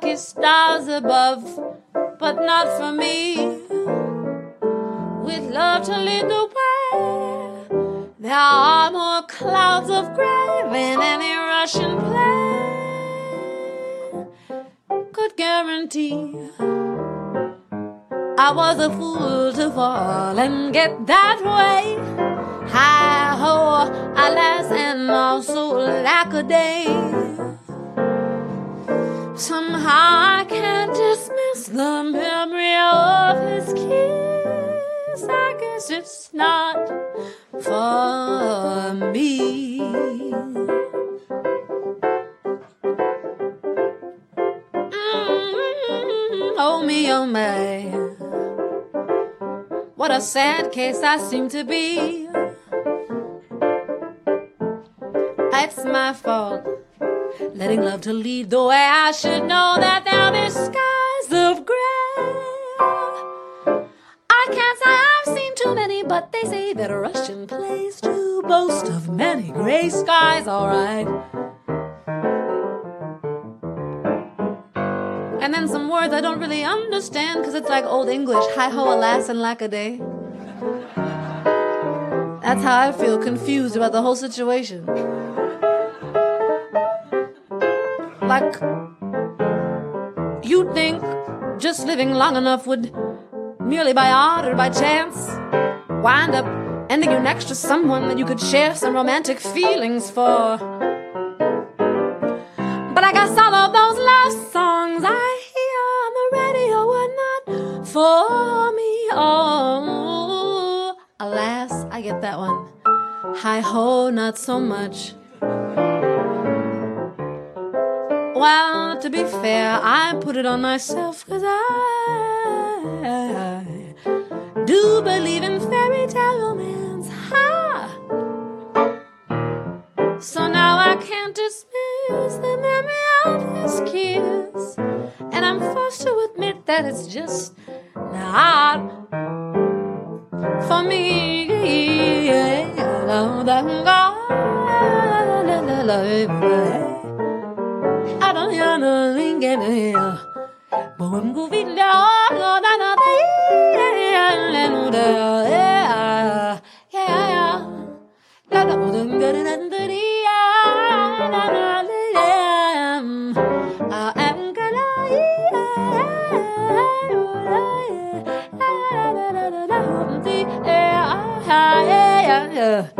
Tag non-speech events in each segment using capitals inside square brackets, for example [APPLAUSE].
Unlucky stars above, but not for me. With love to lead the way, there are more clouds of gray than any Russian play could guarantee. I was a fool to fall and get that sad case I seem to be. It's my fault. Letting love to lead the way. I should know that there'll be skies of gray. I can't say I've seen too many, but they say that a Russian plays to boast of many gray skies, alright. And then some words I don't really understand because it's like old English. Hi ho, alas, and lack a day. That's how I feel confused about the whole situation. Like, you'd think just living long enough would, merely by odd or by chance, wind up ending you next to someone that you could share some romantic feelings for. Get that one. Hi ho, not so much. Well, to be fair, I put it on myself because I do believe in fairy tale romance. Ha! So now I can't dismiss the memory of his kiss. And I'm forced to admit that it's just not for me. I am gonna eat, I am gonna eat, I am gonna eat. 呃。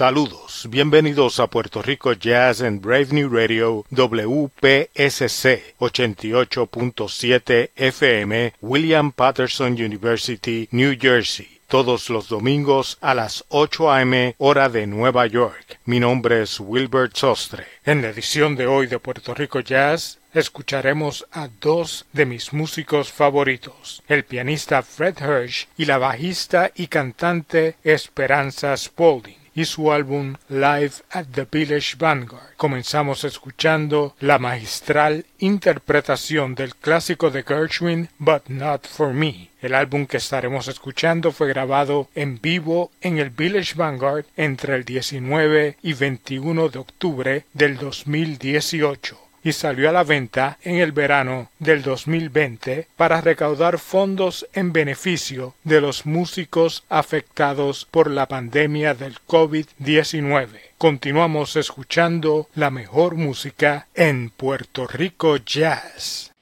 Saludos, bienvenidos a Puerto Rico Jazz en Brave New Radio WPSC 88.7 FM, William Patterson University, New Jersey. Todos los domingos a las 8 a.m. hora de Nueva York. Mi nombre es Wilbert Sostre. En la edición de hoy de Puerto Rico Jazz escucharemos a dos de mis músicos favoritos, el pianista Fred Hirsch y la bajista y cantante Esperanza Spaulding y su álbum Live at the Village Vanguard. Comenzamos escuchando la magistral interpretación del clásico de Gershwin But Not For Me. El álbum que estaremos escuchando fue grabado en vivo en el Village Vanguard entre el 19 y 21 de octubre del 2018 y salió a la venta en el verano del 2020 para recaudar fondos en beneficio de los músicos afectados por la pandemia del COVID-19. Continuamos escuchando la mejor música en Puerto Rico Jazz.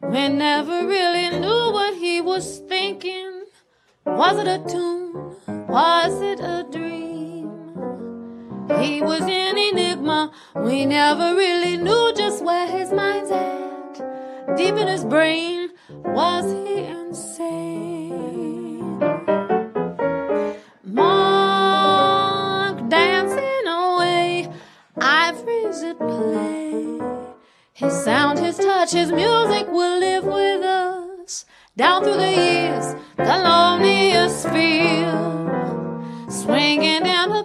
We never really knew what he was thinking. Was it a tune? Was it a dream? He was an enigma. We never really knew just where his mind's at. Deep in his brain, was he insane? Mark dancing away, ivories at play. His sound, his touch, his music will live with us down through the years. The loneliest feel swinging down the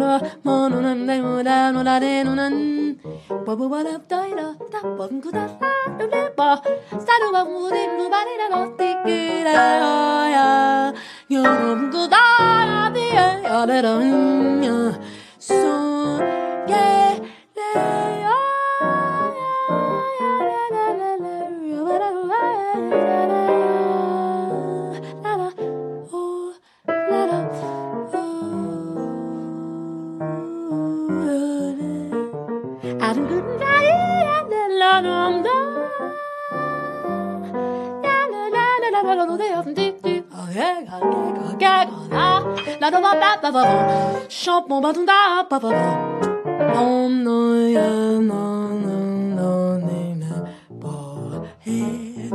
lo mo no nan dai mo da no la de no nan bo bo ba da dai da da bo ku da sa no de ba sa no ba mu de no ba de da no ti ku da ya yo ya da so Da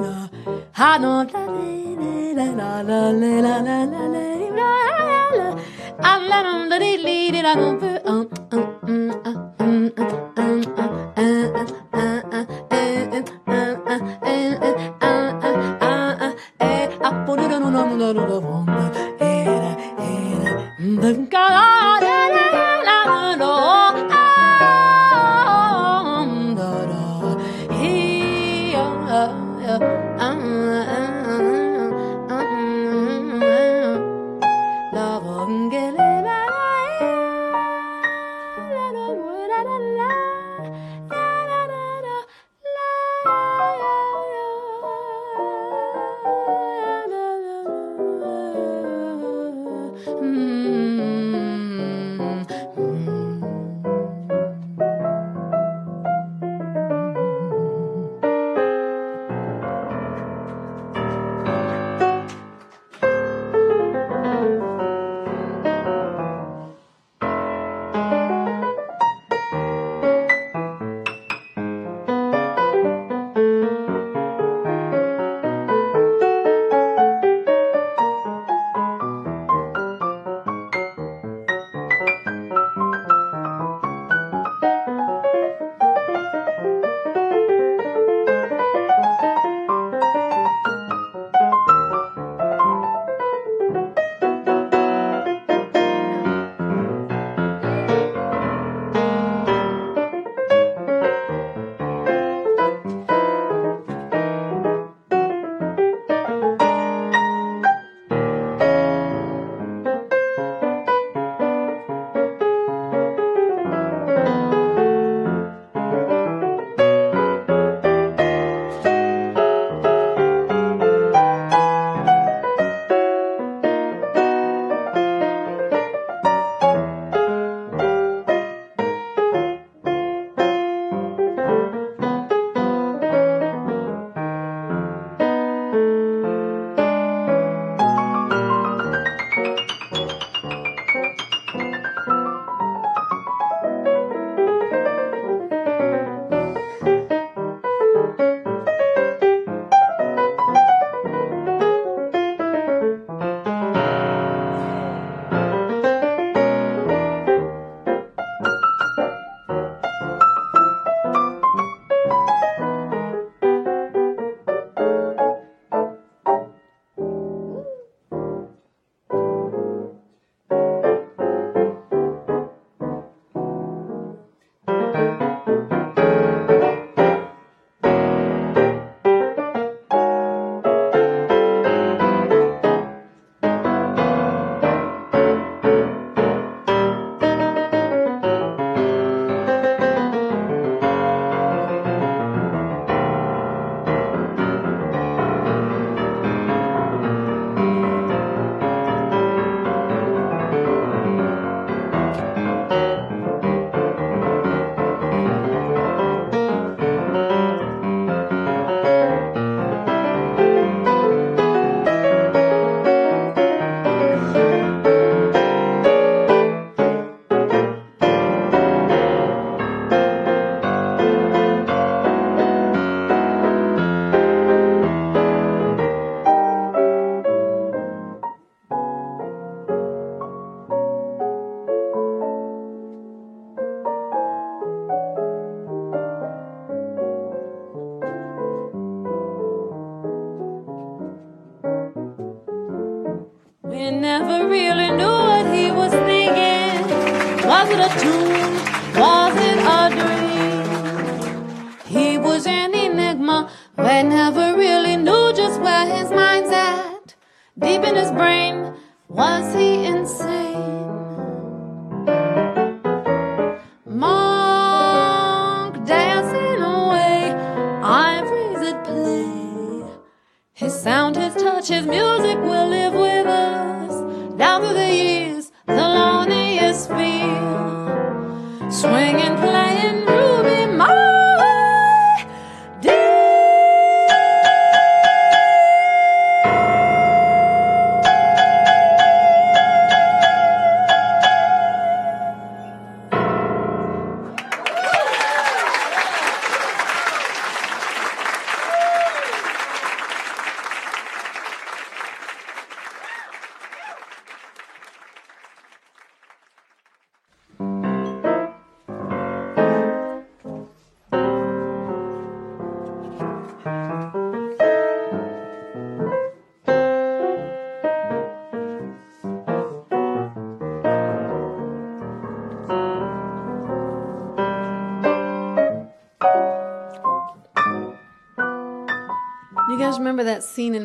na ha no la la la la la la la guys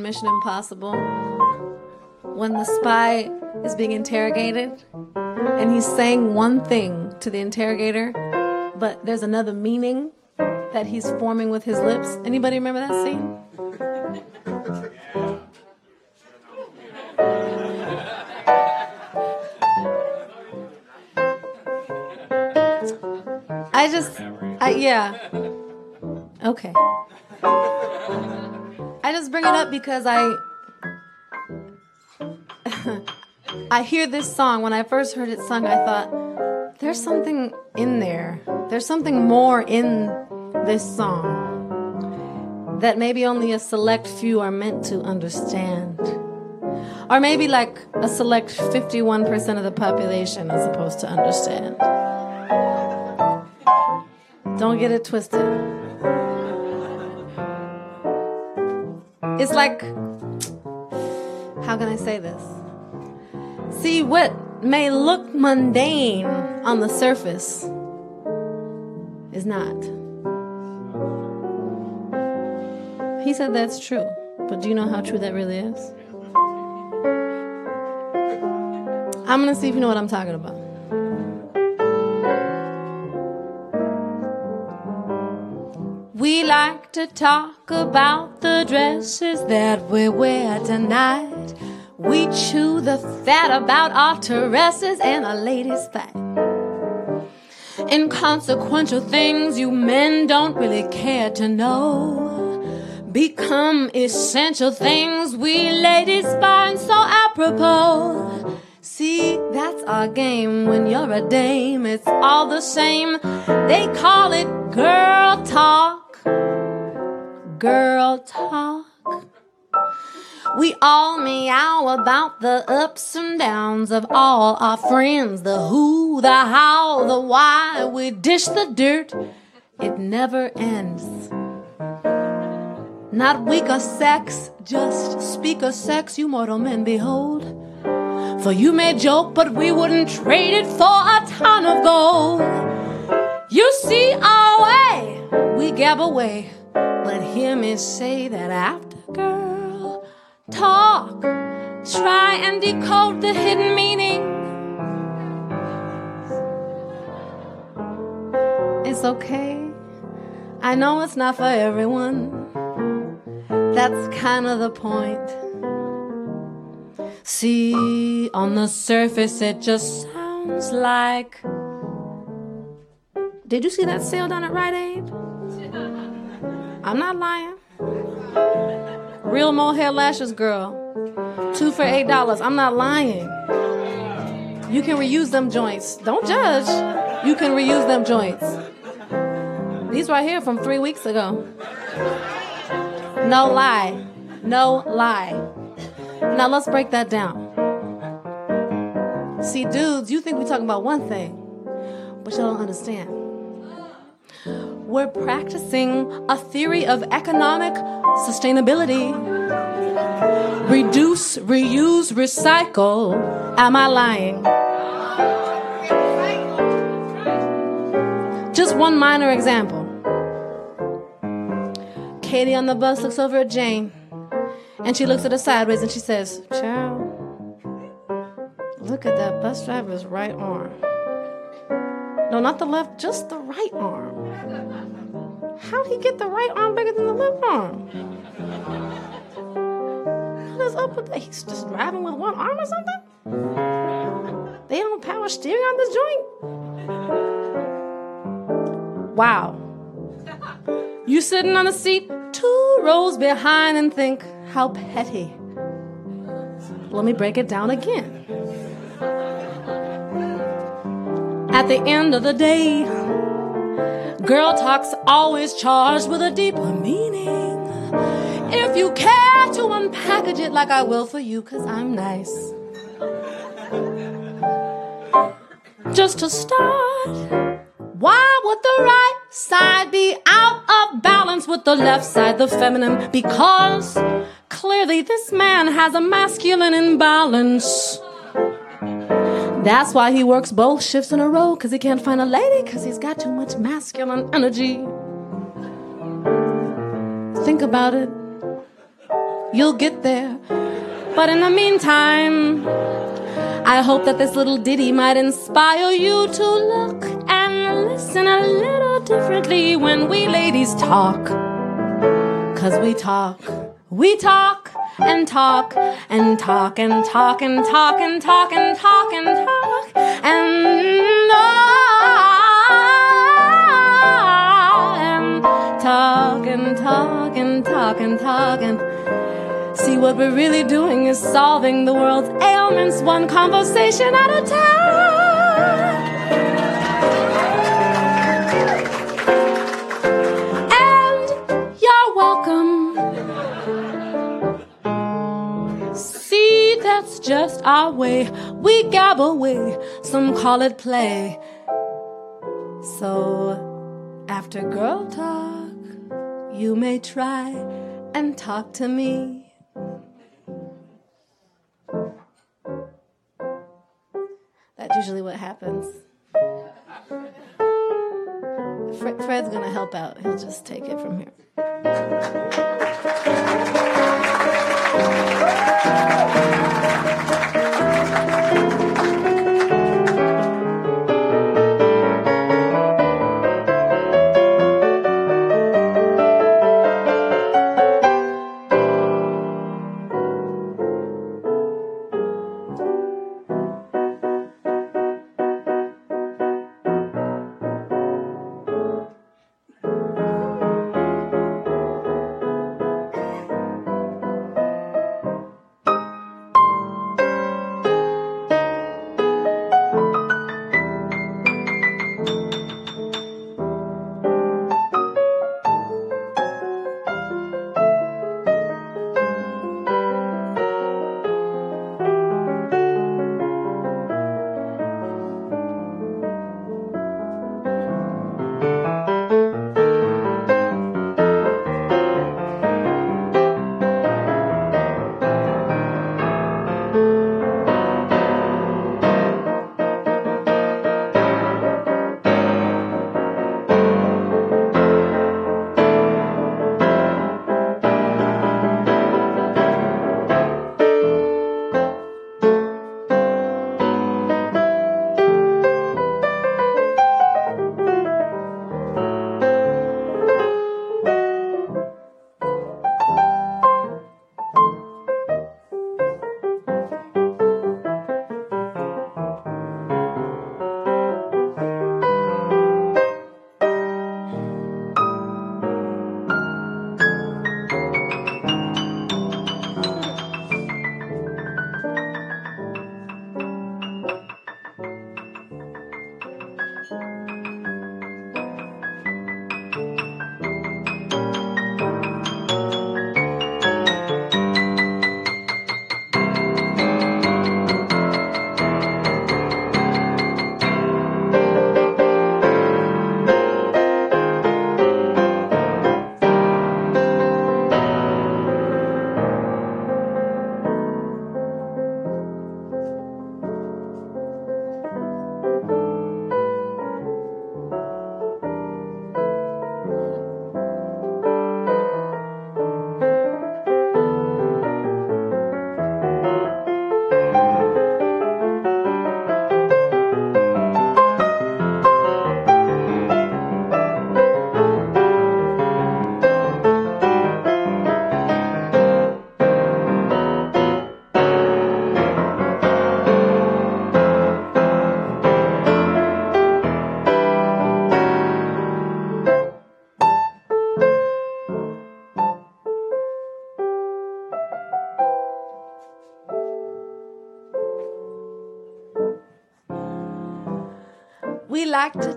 Mission Impossible when the spy is being interrogated and he's saying one thing to the interrogator, but there's another meaning that he's forming with his lips? Anybody remember that scene? I just, I, yeah. Okay. I just bring it up because I [LAUGHS] I hear this song when I first heard it sung I thought there's something in there. There's something more in this song that maybe only a select few are meant to understand. Or maybe like a select 51% of the population is supposed to understand. Don't get it twisted. It's like, how can I say this? See, what may look mundane on the surface is not. He said that's true, but do you know how true that really is? I'm gonna see if you know what I'm talking about. Like to talk about the dresses that we wear tonight. We chew the fat about our terraces and our ladies' fat. Inconsequential things you men don't really care to know become essential things we ladies find so apropos. See, that's our game. When you're a dame, it's all the same. They call it girl talk girl talk. We all meow about the ups and downs of all our friends the who, the how, the why. We dish the dirt, it never ends. Not weak of sex, just speak of sex, you mortal men behold. For you may joke, but we wouldn't trade it for a ton of gold. You see our way, we gab away but hear me say that after girl talk, try and decode the hidden meaning. It's okay. I know it's not for everyone. That's kind of the point. See, on the surface, it just sounds like. Did you see that sale down at Rite Aid? I'm not lying. Real mohair lashes, girl. Two for eight dollars. I'm not lying. You can reuse them joints. Don't judge. You can reuse them joints. These right here from three weeks ago. No lie. No lie. Now let's break that down. See, dudes, you think we're talking about one thing, but y'all don't understand we're practicing a theory of economic sustainability. Reduce, reuse, recycle. Am I lying? Just one minor example. Katie on the bus looks over at Jane and she looks at her sideways and she says, Child, look at that bus driver's right arm. No, not the left, just the right arm. How'd he get the right arm bigger than the left arm? What is up with that? He's just driving with one arm or something? They don't power steering on this joint? Wow. You sitting on the seat two rows behind and think, how petty. Let me break it down again. At the end of the day, girl talk's always charged with a deeper meaning. If you care to unpackage it like I will for you, cause I'm nice. Just to start, why would the right side be out of balance with the left side, the feminine? Because clearly this man has a masculine imbalance. That's why he works both shifts in a row, because he can't find a lady, because he's got too much masculine energy. Think about it. You'll get there. But in the meantime, I hope that this little ditty might inspire you to look and listen a little differently when we ladies talk. Cause we talk, we talk and talk and talk and talk and talk and talk and talk and talk and talk and talk and talk and talk and See, what we're really doing is solving the world's ailments one conversation at a time. Just our way. We gab away, some call it play. So, after girl talk, you may try and talk to me. That's usually what happens. Fred's gonna help out. He'll just take it from here. Aplausos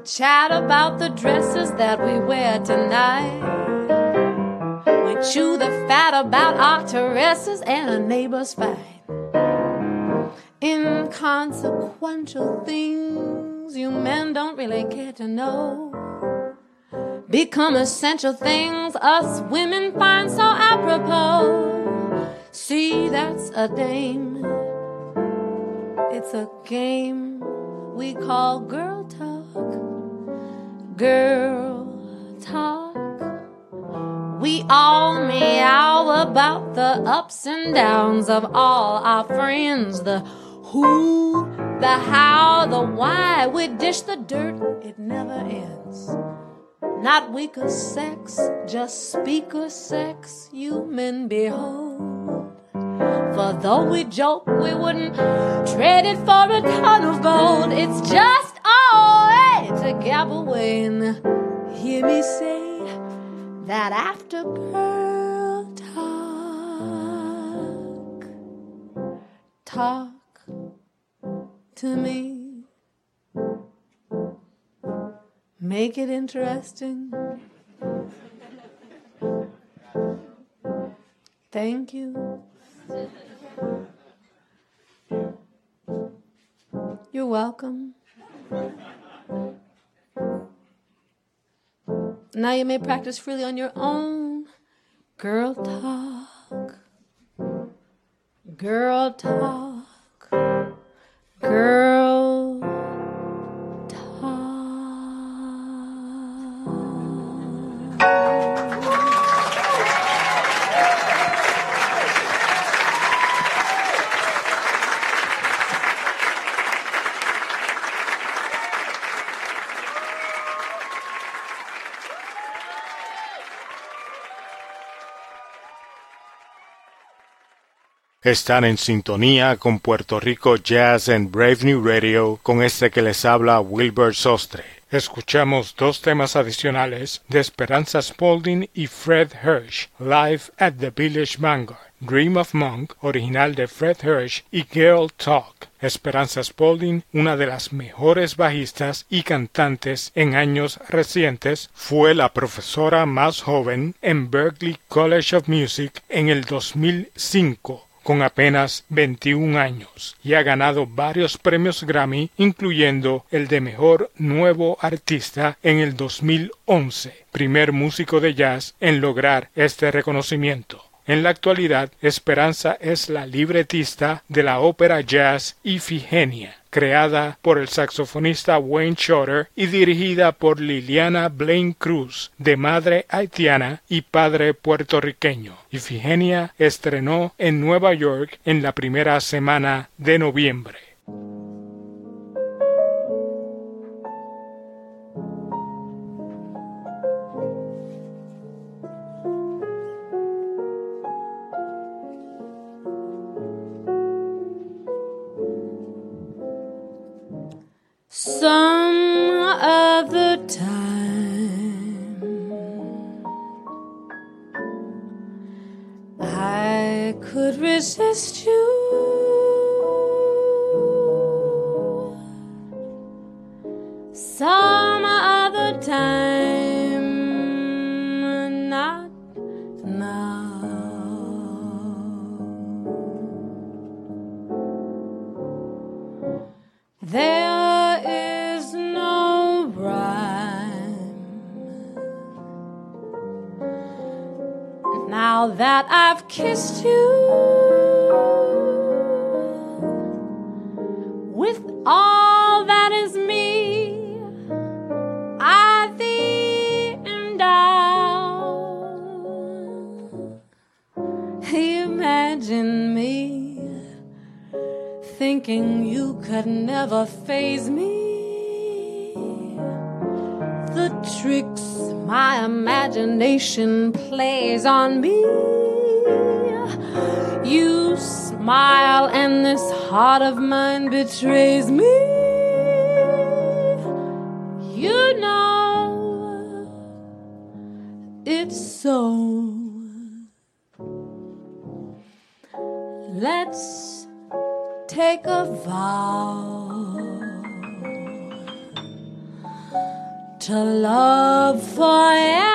chat about the dresses that we wear tonight. We chew the fat about our terraces and a neighbor's fight. Inconsequential things you men don't really care to know. Become essential things us women find so apropos. See, that's a dame. It's a game we call girl talk girl talk. We all meow about the ups and downs of all our friends. The who, the how, the why. We dish the dirt, it never ends. Not weaker sex, just speaker sex, you men behold. For though we joke, we wouldn't trade it for a ton of gold. It's just to away and hear me say that after girl talk, talk to me. Make it interesting. Thank you. You're welcome. Now you may practice freely on your own. Girl talk. Girl talk. Girl Están en sintonía con Puerto Rico Jazz and Brave New Radio con este que les habla Wilbur Sostre. Escuchamos dos temas adicionales de Esperanza Spalding y Fred Hirsch, live at the Village Vanguard. Dream of Monk, original de Fred Hirsch, y Girl Talk. Esperanza Spalding, una de las mejores bajistas y cantantes en años recientes, fue la profesora más joven en Berklee College of Music en el 2005 con apenas 21 años y ha ganado varios premios Grammy, incluyendo el de Mejor Nuevo Artista en el 2011, primer músico de jazz en lograr este reconocimiento. En la actualidad, Esperanza es la libretista de la ópera jazz Ifigenia, creada por el saxofonista Wayne Shorter y dirigida por Liliana Blaine Cruz, de madre haitiana y padre puertorriqueño. Ifigenia estrenó en Nueva York en la primera semana de noviembre. Could resist you. Betrays me. You know it's so. Let's take a vow to love forever,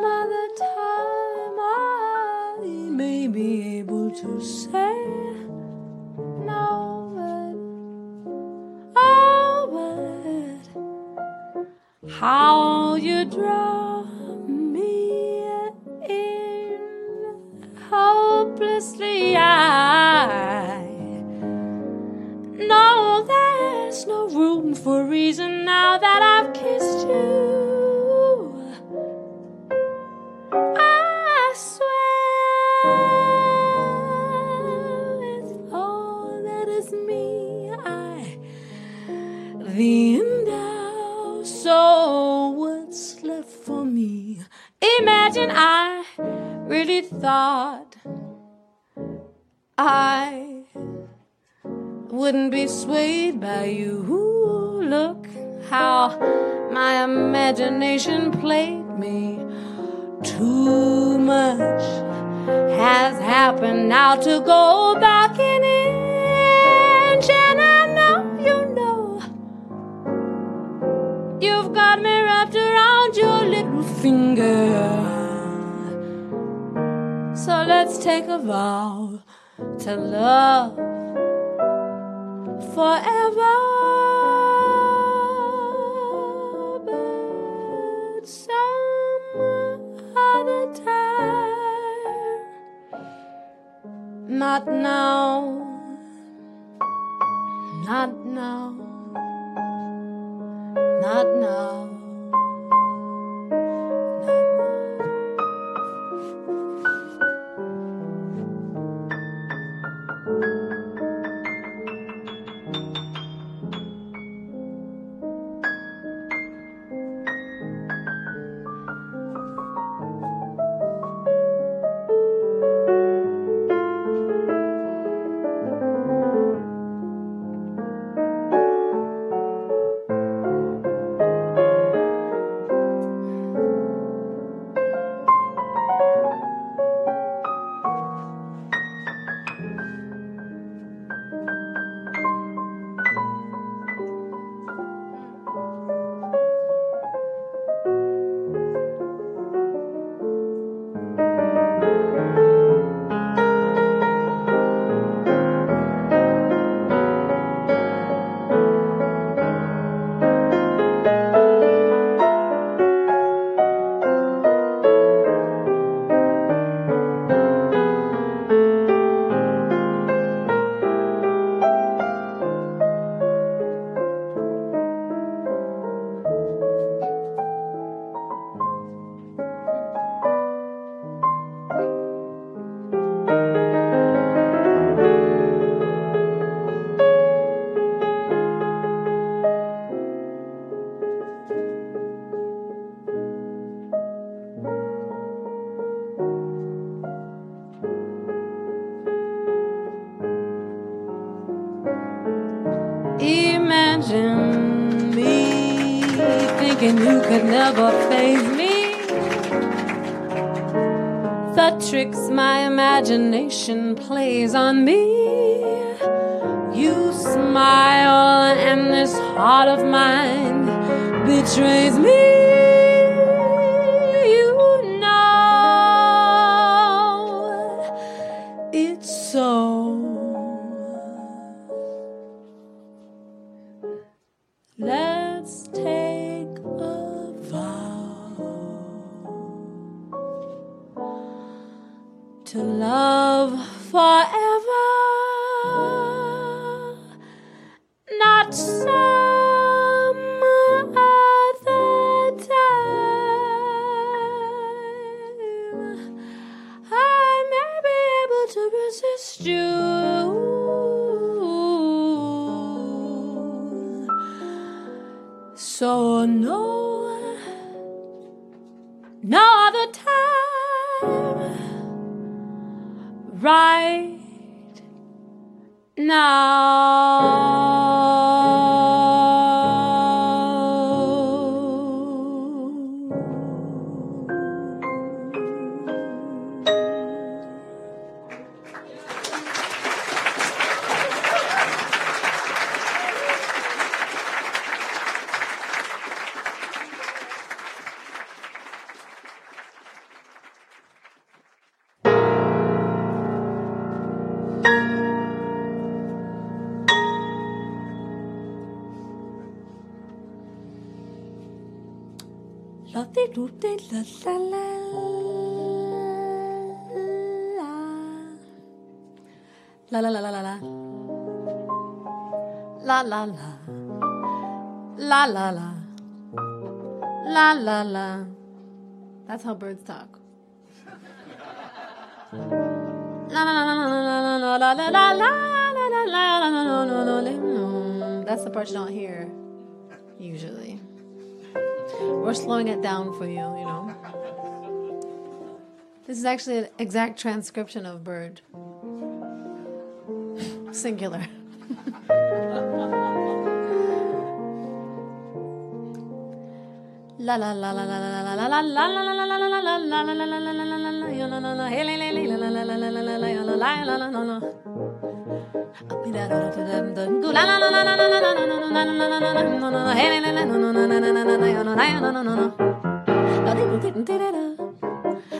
Some other time I may be able to say no, but oh, but how you draw me in hopelessly. I know there's no room for reason now that I've kissed you. Thought I wouldn't be swayed by you. Look how my imagination played me. Too much has happened now to go back an inch, and I know you know you've got me wrapped around your little finger. Let's take a vow to love forever. But some other time, not now, not now, not now. The tricks my imagination plays on me. You smile, and this heart of mine betrays me. La la la la la la. La la la. La la la. La la la. That's how birds talk. La la la la la la la la la la la la la la la la la la la la That's the part you don't hear, usually. We're slowing it down for you, you know. This is actually an exact transcription of bird. Singular. La la la la la la la la la la la la la la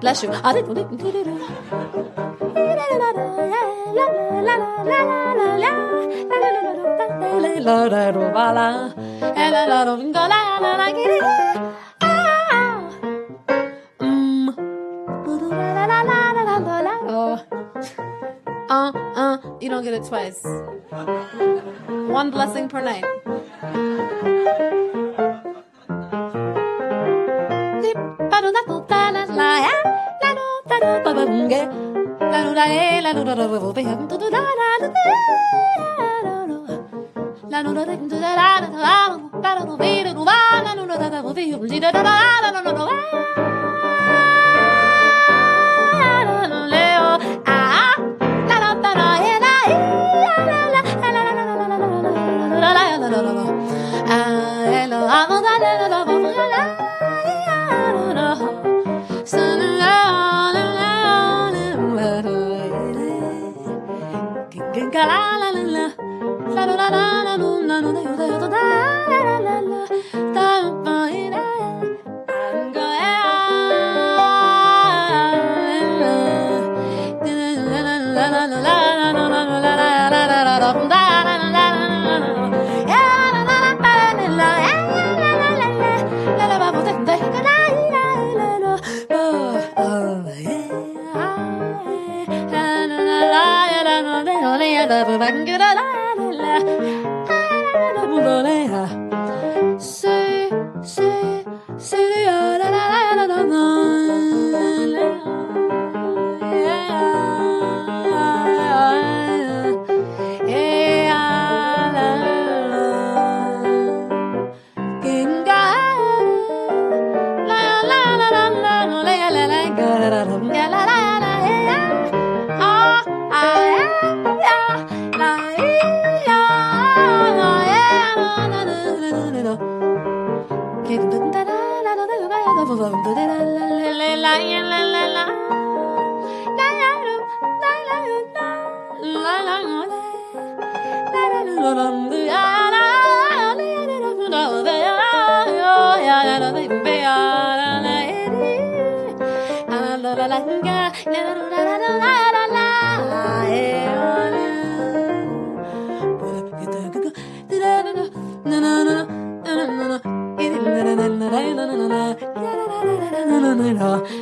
Bless you. Uh, uh, you don't get it twice. One blessing per night. La Baby ganga la la la la la la la la la la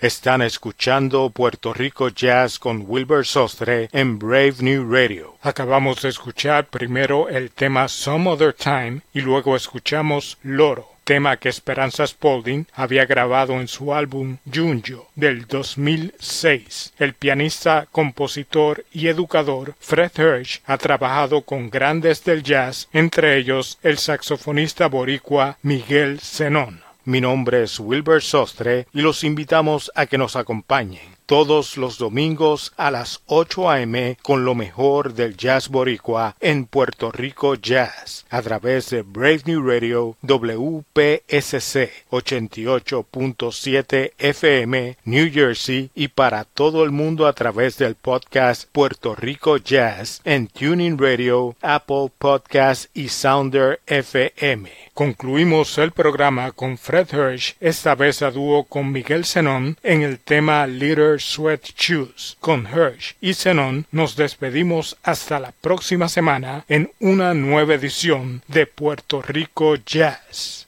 Están escuchando Puerto Rico Jazz con Wilbur Sostre en Brave New Radio. Acabamos de escuchar primero el tema Some Other Time y luego escuchamos Loro tema que Esperanza Spalding había grabado en su álbum Junjo del 2006. El pianista, compositor y educador Fred Hirsch ha trabajado con grandes del jazz, entre ellos el saxofonista boricua Miguel Zenón. Mi nombre es Wilbur Sostre y los invitamos a que nos acompañen todos los domingos a las 8 a.m. con lo mejor del jazz boricua en Puerto Rico Jazz a través de Brave New Radio WPSC 88.7 FM New Jersey y para todo el mundo a través del podcast Puerto Rico Jazz en Tuning Radio, Apple Podcast y Sounder FM. Concluimos el programa con Fred Hirsch, esta vez a dúo con Miguel Zenón en el tema Leader Sweat Shoes. Con Hirsch y Zenón nos despedimos hasta la próxima semana en una nueva edición de Puerto Rico Jazz.